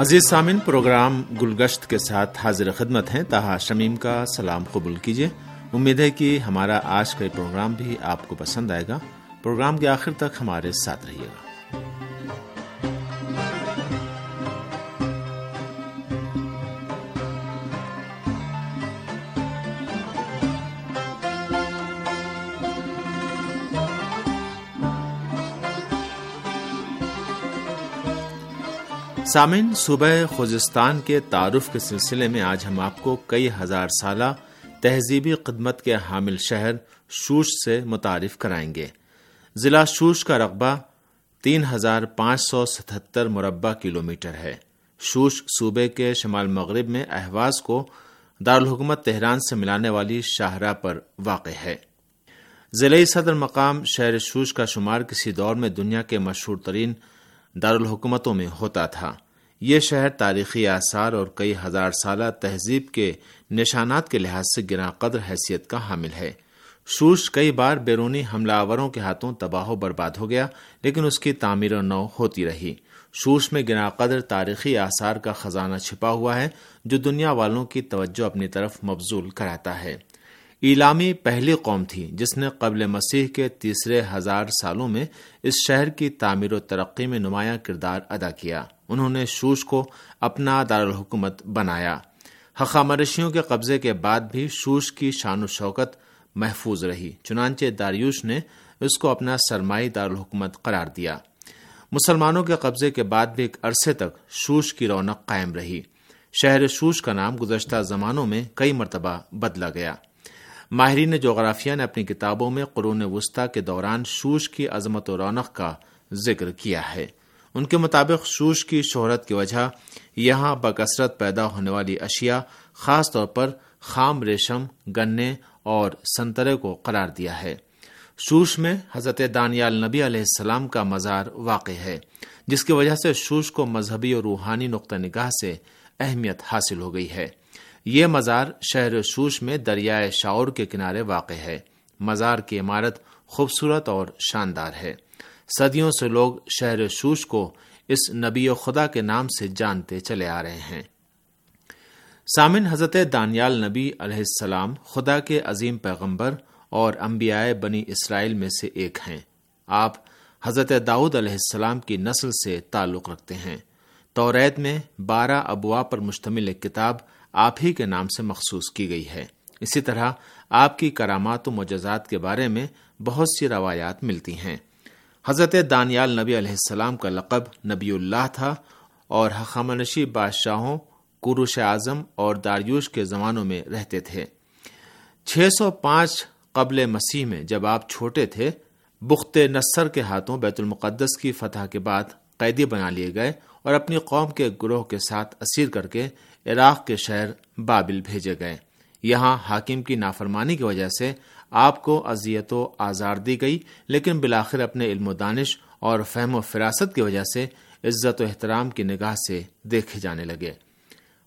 عزیز سامن پروگرام گلگشت کے ساتھ حاضر خدمت ہیں تاہا شمیم کا، سلام قبول کیجیے امید ہے کہ ہمارا آج کا یہ پروگرام بھی آپ کو پسند آئے گا۔ پروگرام کے آخر تک ہمارے ساتھ رہیے گا۔ سامن صوبہ خوزستان کے تعارف کے سلسلے میں آج ہم آپ کو کئی ہزار سالہ تہذیبی خدمت کے حامل شہر شوش سے متعارف کرائیں گے۔ ضلع شوش کا رقبہ تین ہزار پانچ سو ستہتر مربع کلومیٹر ہے۔ شوش صوبے کے شمال مغرب میں اہواز کو دارالحکومت تہران سے ملانے والی شاہراہ پر واقع ہے۔ ضلعی صدر مقام شہر شوش کا شمار کسی دور میں دنیا کے مشہور ترین دارالحکومتوں میں ہوتا تھا۔ یہ شہر تاریخی آثار اور کئی ہزار سالہ تہذیب کے نشانات کے لحاظ سے گراں قدر حیثیت کا حامل ہے۔ شوش کئی بار بیرونی حملہ آوروں کے ہاتھوں تباہ و برباد ہو گیا، لیکن اس کی تعمیر و نو ہوتی رہی۔ شوش میں گنا قدر تاریخی آثار کا خزانہ چھپا ہوا ہے، جو دنیا والوں کی توجہ اپنی طرف مبزول کراتا ہے۔ ایلامی پہلی قوم تھی، جس نے قبل مسیح کے تیسرے ہزار سالوں میں اس شہر کی تعمیر و ترقی میں نمایاں کردار ادا کیا۔ انہوں نے شوش کو اپنا دارالحکومت بنایا۔ حقامرشیوں کے قبضے کے بعد بھی شوش کی شان و شوکت محفوظ رہی۔ چنانچہ داریوش نے اس کو اپنا سرمائی دارالحکومت قرار دیا۔ مسلمانوں کے قبضے کے بعد بھی ایک عرصے تک شوش کی رونق قائم رہی۔ شہر شوش کا نام گزشتہ زمانوں میں کئی مرتبہ بدلا گیا۔ ماہرین جغرافیہ نے اپنی کتابوں میں قرون وسطی کے دوران شوش کی عظمت و رونق کا ذکر کیا ہے۔ ان کے مطابق شوش کی شہرت کی وجہ یہاں بکثرت پیدا ہونے والی اشیاء، خاص طور پر خام ریشم، گنے اور سنترے کو قرار دیا ہے۔ شوش میں حضرت دانیال نبی علیہ السلام کا مزار واقع ہے، جس کی وجہ سے شوش کو مذہبی اور روحانی نقطہ نگاہ سے اہمیت حاصل ہو گئی ہے۔ یہ مزار شہر شوش میں دریائے شاور کے کنارے واقع ہے۔ مزار کی عمارت خوبصورت اور شاندار ہے۔ صدیوں سے لوگ شہر شوش کو اس نبی و خدا کے نام سے جانتے چلے آ رہے ہیں۔ سامن حضرت دانیال نبی علیہ السلام خدا کے عظیم پیغمبر اور انبیاء بنی اسرائیل میں سے ایک ہیں۔ آپ حضرت داؤد علیہ السلام کی نسل سے تعلق رکھتے ہیں۔ توریت میں بارہ ابوا پر مشتمل ایک کتاب آپ ہی کے نام سے مخصوص کی گئی ہے۔ اسی طرح آپ کی کرامات و مجزات کے بارے میں بہت سی روایات ملتی ہیں۔ حضرت دانیال نبی علیہ السلام کا لقب نبی اللہ تھا اور حقامنشی بادشاہوں قروش اعظم اور داریوش کے زمانوں میں رہتے تھے۔ چھ سو پانچ قبل مسیح میں جب آپ چھوٹے تھے، بخت نصر کے ہاتھوں بیت المقدس کی فتح کے بعد قیدی بنا لیے گئے اور اپنی قوم کے گروہ کے ساتھ اسیر کر کے عراق کے شہر بابل بھیجے گئے۔ یہاں حاکم کی نافرمانی کی وجہ سے آپ کو اذیت و آزار دی گئی، لیکن بلاخر اپنے علم و دانش اور فہم و فراست کی وجہ سے عزت و احترام کی نگاہ سے دیکھے جانے لگے۔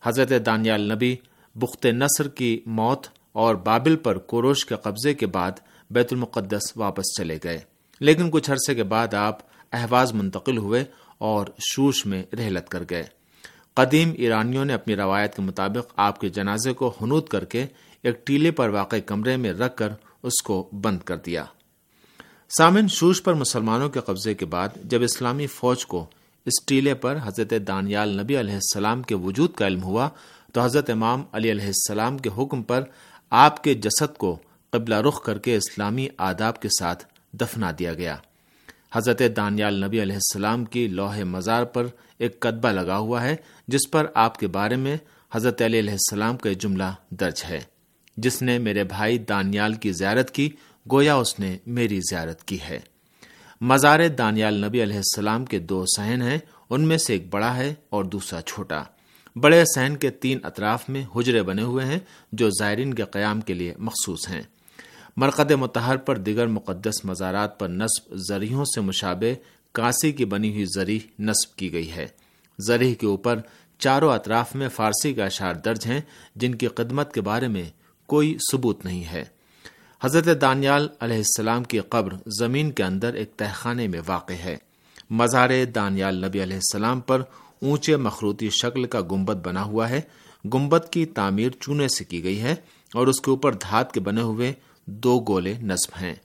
حضرت دانیال نبی بخت نصر کی موت اور بابل پر کوروش کے قبضے کے بعد بیت المقدس واپس چلے گئے۔ لیکن کچھ عرصے کے بعد آپ احواز منتقل ہوئے اور شوش میں رحلت کر گئے۔ قدیم ایرانیوں نے اپنی روایت کے مطابق آپ کے جنازے کو ہنود کر کے ایک ٹیلے پر واقع کمرے میں رکھ کر اس کو بند کر دیا۔ سامن شوش پر مسلمانوں کے قبضے کے بعد جب اسلامی فوج کو اس ٹیلے پر حضرت دانیال نبی علیہ السلام کے وجود کا علم ہوا، تو حضرت امام علی علیہ السلام کے حکم پر آپ کے جسد کو قبلہ رخ کر کے اسلامی آداب کے ساتھ دفنا دیا گیا۔ حضرت دانیال نبی علیہ السلام کی لوہے مزار پر ایک قدبہ لگا ہوا ہے، جس پر آپ کے بارے میں حضرت علیہ السلام کا جملہ درج ہے۔ جس نے میرے بھائی دانیال کی زیارت کی، گویا اس نے میری زیارت کی ہے۔ مزار دانیال نبی علیہ السلام کے دو سہن ہیں، ان میں سے ایک بڑا ہے اور دوسرا چھوٹا۔ بڑے سہن کے تین اطراف میں حجرے بنے ہوئے ہیں، جو زائرین کے قیام کے لیے مخصوص ہیں۔ مرکد متحر پر دیگر مقدس مزارات پر نصب زریحوں سے مشابہ کانسی کی بنی ہوئی زری نصب کی گئی ہے۔ زری کے اوپر چاروں اطراف میں فارسی کا اشار درج ہیں، جن کی خدمت کے بارے میں کوئی ثبوت نہیں ہے۔ حضرت دانیال علیہ السلام کی قبر زمین کے اندر ایک تہخانے میں واقع ہے۔ مزار دانیال نبی علیہ السلام پر اونچے مخروطی شکل کا گنبد بنا ہوا ہے۔ گنبد کی تعمیر چونے سے کی گئی ہے اور اس کے اوپر دھات کے بنے ہوئے دو گولے نصب ہیں۔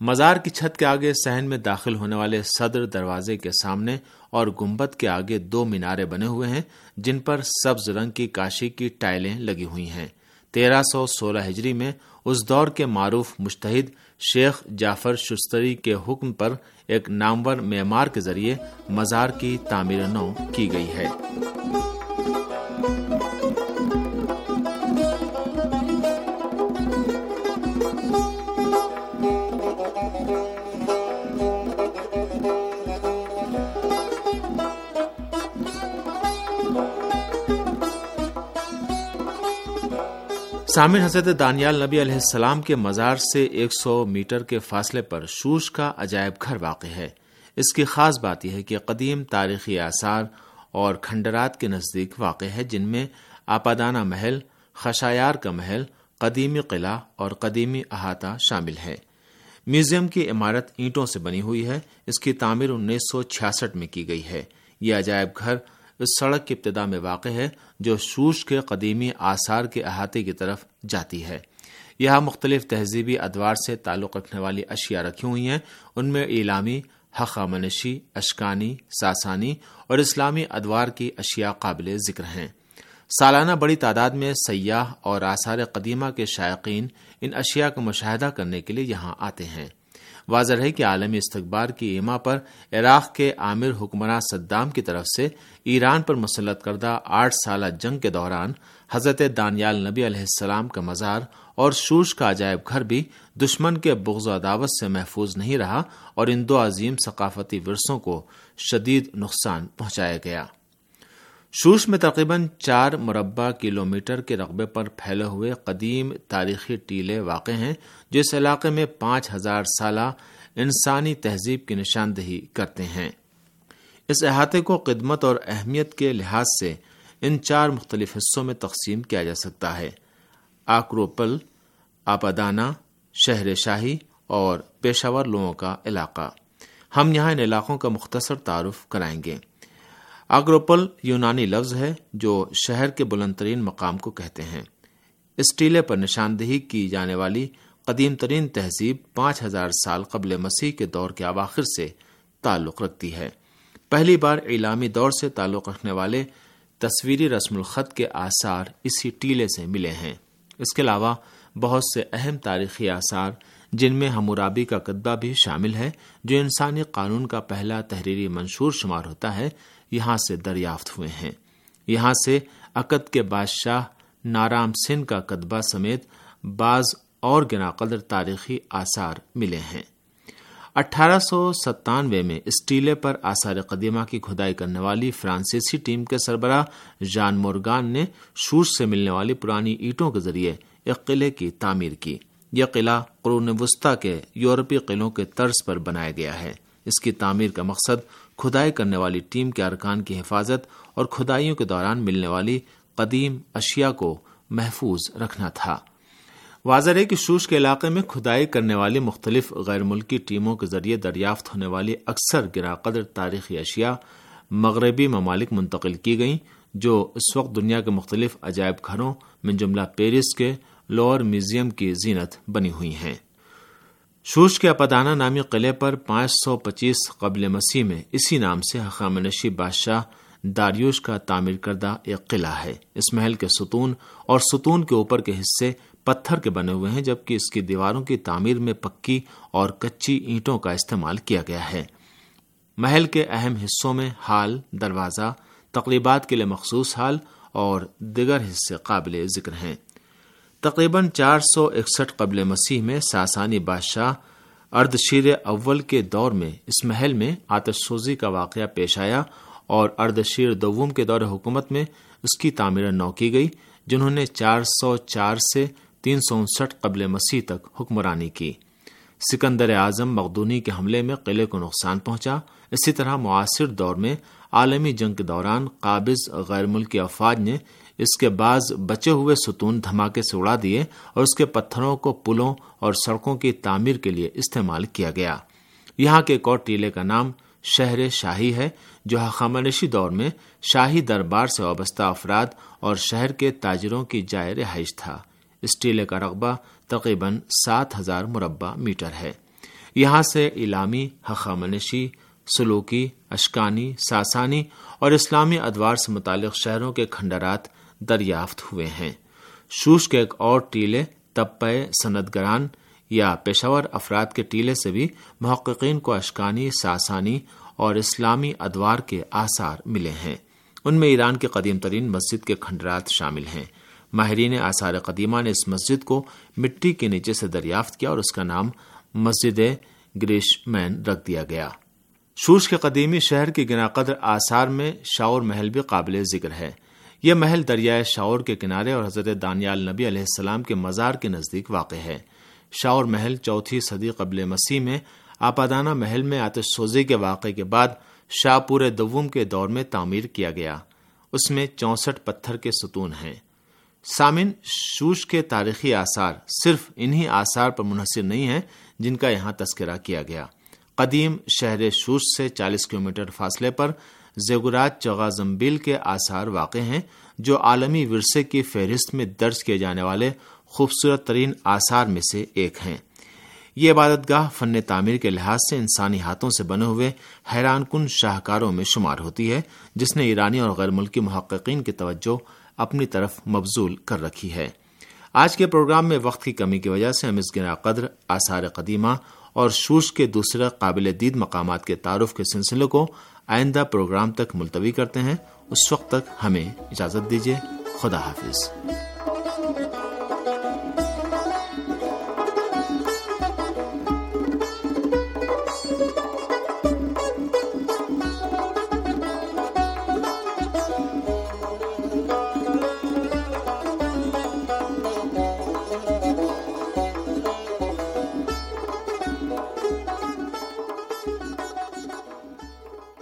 مزار کی چھت کے آگے سہن میں داخل ہونے والے صدر دروازے کے سامنے اور گنبد کے آگے دو مینارے بنے ہوئے ہیں، جن پر سبز رنگ کی کاشی کی ٹائلیں لگی ہوئی ہیں۔ تیرہ سو سولہ ہجری میں اس دور کے معروف مشتحد شیخ جعفر شستری کے حکم پر ایک نامور معمار کے ذریعے مزار کی تعمیر نو کی گئی ہے۔ سامر حضرت دانیال نبی علیہ السلام کے مزار سے ایک سو میٹر کے فاصلے پر شوش کا عجائب گھر واقع ہے۔ اس کی خاص بات یہ ہے کہ قدیم تاریخی آثار اور کھنڈرات کے نزدیک واقع ہے، جن میں آپادانہ محل، خشایار کا محل، قدیمی قلعہ اور قدیمی احاطہ شامل ہے میوزیم کی عمارت اینٹوں سے بنی ہوئی ہے، اس کی تعمیر انیس سو چھیاسٹھ میں کی گئی ہے۔ یہ عجائب گھر اس سڑک کی ابتدا میں واقع ہے جو شوش کے قدیمی آثار کے احاطے کی طرف جاتی ہے۔ یہاں مختلف تہذیبی ادوار سے تعلق رکھنے والی اشیاء رکھی ہوئی ہیں۔ ان میں ایلامی حقہ منشی، اشکانی، ساسانی اور اسلامی ادوار کی اشیاء قابل ذکر ہیں۔ سالانہ بڑی تعداد میں سیاح اور آثار قدیمہ کے شائقین ان اشیاء کا مشاہدہ کرنے کے لیے یہاں آتے ہیں۔ واضح ہے کہ عالمی استقبار کی ایما پر عراق کے عامر حکمراں صدام کی طرف سے ایران پر مسلط کردہ آٹھ سالہ جنگ کے دوران حضرت دانیال نبی علیہ السلام کا مزار اور شوش کا عجائب گھر بھی دشمن کے بغض و عداوت سے محفوظ نہیں رہا اور ان دو عظیم ثقافتی ورثوں کو شدید نقصان پہنچایا گیا۔ شوش میں تقریباً چار مربع کلومیٹر کے رقبے پر پھیلے ہوئے قدیم تاریخی ٹیلے واقع ہیں جو اس علاقے میں پانچ ہزار سالہ انسانی تہذیب کی نشاندہی کرتے ہیں۔ اس احاطے کو خدمت اور اہمیت کے لحاظ سے ان چار مختلف حصوں میں تقسیم کیا جا سکتا ہے۔ آکروپل، آپادانہ، شہر شاہی اور پیشاور لوگوں کا علاقہ۔ ہم یہاں ان علاقوں کا مختصر تعارف کرائیں گے۔ آگروپل یونانی لفظ ہے جو شہر کے بلند ترین مقام کو کہتے ہیں۔ اس ٹیلے پر نشاندہی کی جانے والی قدیم ترین تہذیب پانچ ہزار سال قبل مسیح کے دور کے اواخر سے تعلق رکھتی ہے۔ پہلی بار اعلامی دور سے تعلق رکھنے والے تصویری رسم الخط کے آثار اسی ٹیلے سے ملے ہیں۔ اس کے علاوہ بہت سے اہم تاریخی آثار جن میں ہمورابی کا قدبہ بھی شامل ہے، جو انسانی قانون کا پہلا تحریری منشور شمار ہوتا ہے یہاں سے دریافت ہوئے ہیں۔ یہاں سے عقد کے بادشاہ نارام سن کا قدبہ سمیت بعض اور گنا قدر تاریخی آثار ملے ہیں۔ اٹھارہ سو ستانوے میں اس ٹیلے پر آثار قدیمہ کی کھدائی کرنے والی فرانسیسی ٹیم کے سربراہ جان مورگان نے شوش سے ملنے والی پرانی اینٹوں کے ذریعے ایک قلعے کی تعمیر کی۔ یہ قلعہ قرون وسطی کے یورپی قلعوں کے طرز پر بنایا گیا ہے۔ اس کی تعمیر کا مقصد کھدائی کرنے والی ٹیم کے ارکان کی حفاظت اور کھدائیوں کے دوران ملنے والی قدیم اشیاء کو محفوظ رکھنا تھا۔ واضح ہے کہ شوش کے علاقے میں کھدائی کرنے والی مختلف غیر ملکی ٹیموں کے ذریعے دریافت ہونے والی اکثر گرا قدر تاریخی اشیاء مغربی ممالک منتقل کی گئیں، جو اس وقت دنیا کے مختلف عجائب گھروں میں جملہ پیرس کے لوور میوزیم کی زینت بنی ہوئی ہیں۔ شوش کے اپدانہ نامی قلعے پر پانچ سو پچیس قبل مسیح میں اسی نام سے حقام نشی بادشاہ داریوش کا تعمیر کردہ ایک قلعہ ہے۔ اس محل کے ستون اور ستون کے اوپر کے حصے پتھر کے بنے ہوئے ہیں، جبکہ اس کی دیواروں کی تعمیر میں پکی اور کچی اینٹوں کا استعمال کیا گیا ہے۔ محل کے اہم حصوں میں ہال دروازہ، تقریبات کے لیے مخصوص ہال اور دیگر حصے قابل ذکر ہیں۔ تقریباً چار سو اکسٹھ قبل مسیح میں ساسانی بادشاہ اردشیر اول کے دور میں اس محل میں آتش سوزی کا واقعہ پیش آیا اور اردشیر دوم کے دور حکومت میں اس کی تعمیر نو کی گئی، جنہوں نے چار سو چار سے تین سو انسٹھ قبل مسیح تک حکمرانی کی۔ سکندر اعظم مقدونی کے حملے میں قلعے کو نقصان پہنچا۔ اسی طرح معاصر دور میں عالمی جنگ کے دوران قابض غیر ملکی افواج نے اس کے بعض بچے ہوئے ستون دھماکے سے اڑا دیے اور اس کے پتھروں کو پلوں اور سڑکوں کی تعمیر کے لیے استعمال کیا گیا۔ یہاں کے ایک اور ٹیلے کا نام شہر شاہی ہے، جو حقامنشی دور میں شاہی دربار سے وابستہ افراد اور شہر کے تاجروں کی جائے رہائش تھا۔ اس ٹیلے کا رقبہ تقریباً سات ہزار مربع میٹر ہے۔ یہاں سے علامی حقامنشی سلوکی، اشکانی، ساسانی اور اسلامی ادوار سے متعلق شہروں کے کھنڈرات دریافت ہوئے ہیں۔ شوش کے ایک اور ٹیلے تپے سندگران یا پیشاور افراد کے ٹیلے سے بھی محققین کو اشکانی، ساسانی اور اسلامی ادوار کے آثار ملے ہیں۔ ان میں ایران کی قدیم ترین مسجد کے کھنڈرات شامل ہیں۔ ماہرین آثار قدیمہ نے اس مسجد کو مٹی کے نیچے سے دریافت کیا اور اس کا نام مسجد گریش مین رکھ دیا گیا۔ شوش کے قدیمی شہر کی گنا قدر آثار میں شاور محل بھی قابل ذکر ہے۔ یہ محل دریائے شاور کے کنارے اور حضرت دانیال نبی علیہ السلام کے مزار کے نزدیک واقع ہے۔ شاور محل چوتھی صدی قبل مسیح میں آپادانہ محل میں آتش سوزی کے واقعے کے بعد شاہ پورے دوم کے دور میں تعمیر کیا گیا۔ اس میں چونسٹھ پتھر کے ستون ہیں۔ سامن شوش کے تاریخی آثار صرف انہی آثار پر منحصر نہیں ہیں جن کا یہاں تذکرہ کیا گیا۔ قدیم شہر شوش سے چالیس کلومیٹر فاصلے پر زیگورات چغا زمبیل کے آثار واقع ہیں، جو عالمی ورثے کی فہرست میں درج کیے جانے والے خوبصورت ترین آثار میں سے ایک ہیں۔ یہ عبادت گاہ فن تعمیر کے لحاظ سے انسانی ہاتھوں سے بنے ہوئے حیران کن شاہکاروں میں شمار ہوتی ہے، جس نے ایرانی اور غیر ملکی محققین کی توجہ اپنی طرف مبزول کر رکھی ہے۔ آج کے پروگرام میں وقت کی کمی کی وجہ سے ہم اس گنا قدر، آثار قدیمہ اور شوش کے دوسرے قابل دید مقامات کے تعارف کے سلسلے کو آئندہ پروگرام تک ملتوی کرتے ہیں۔ اس وقت تک ہمیں اجازت دیجیے خدا حافظ۔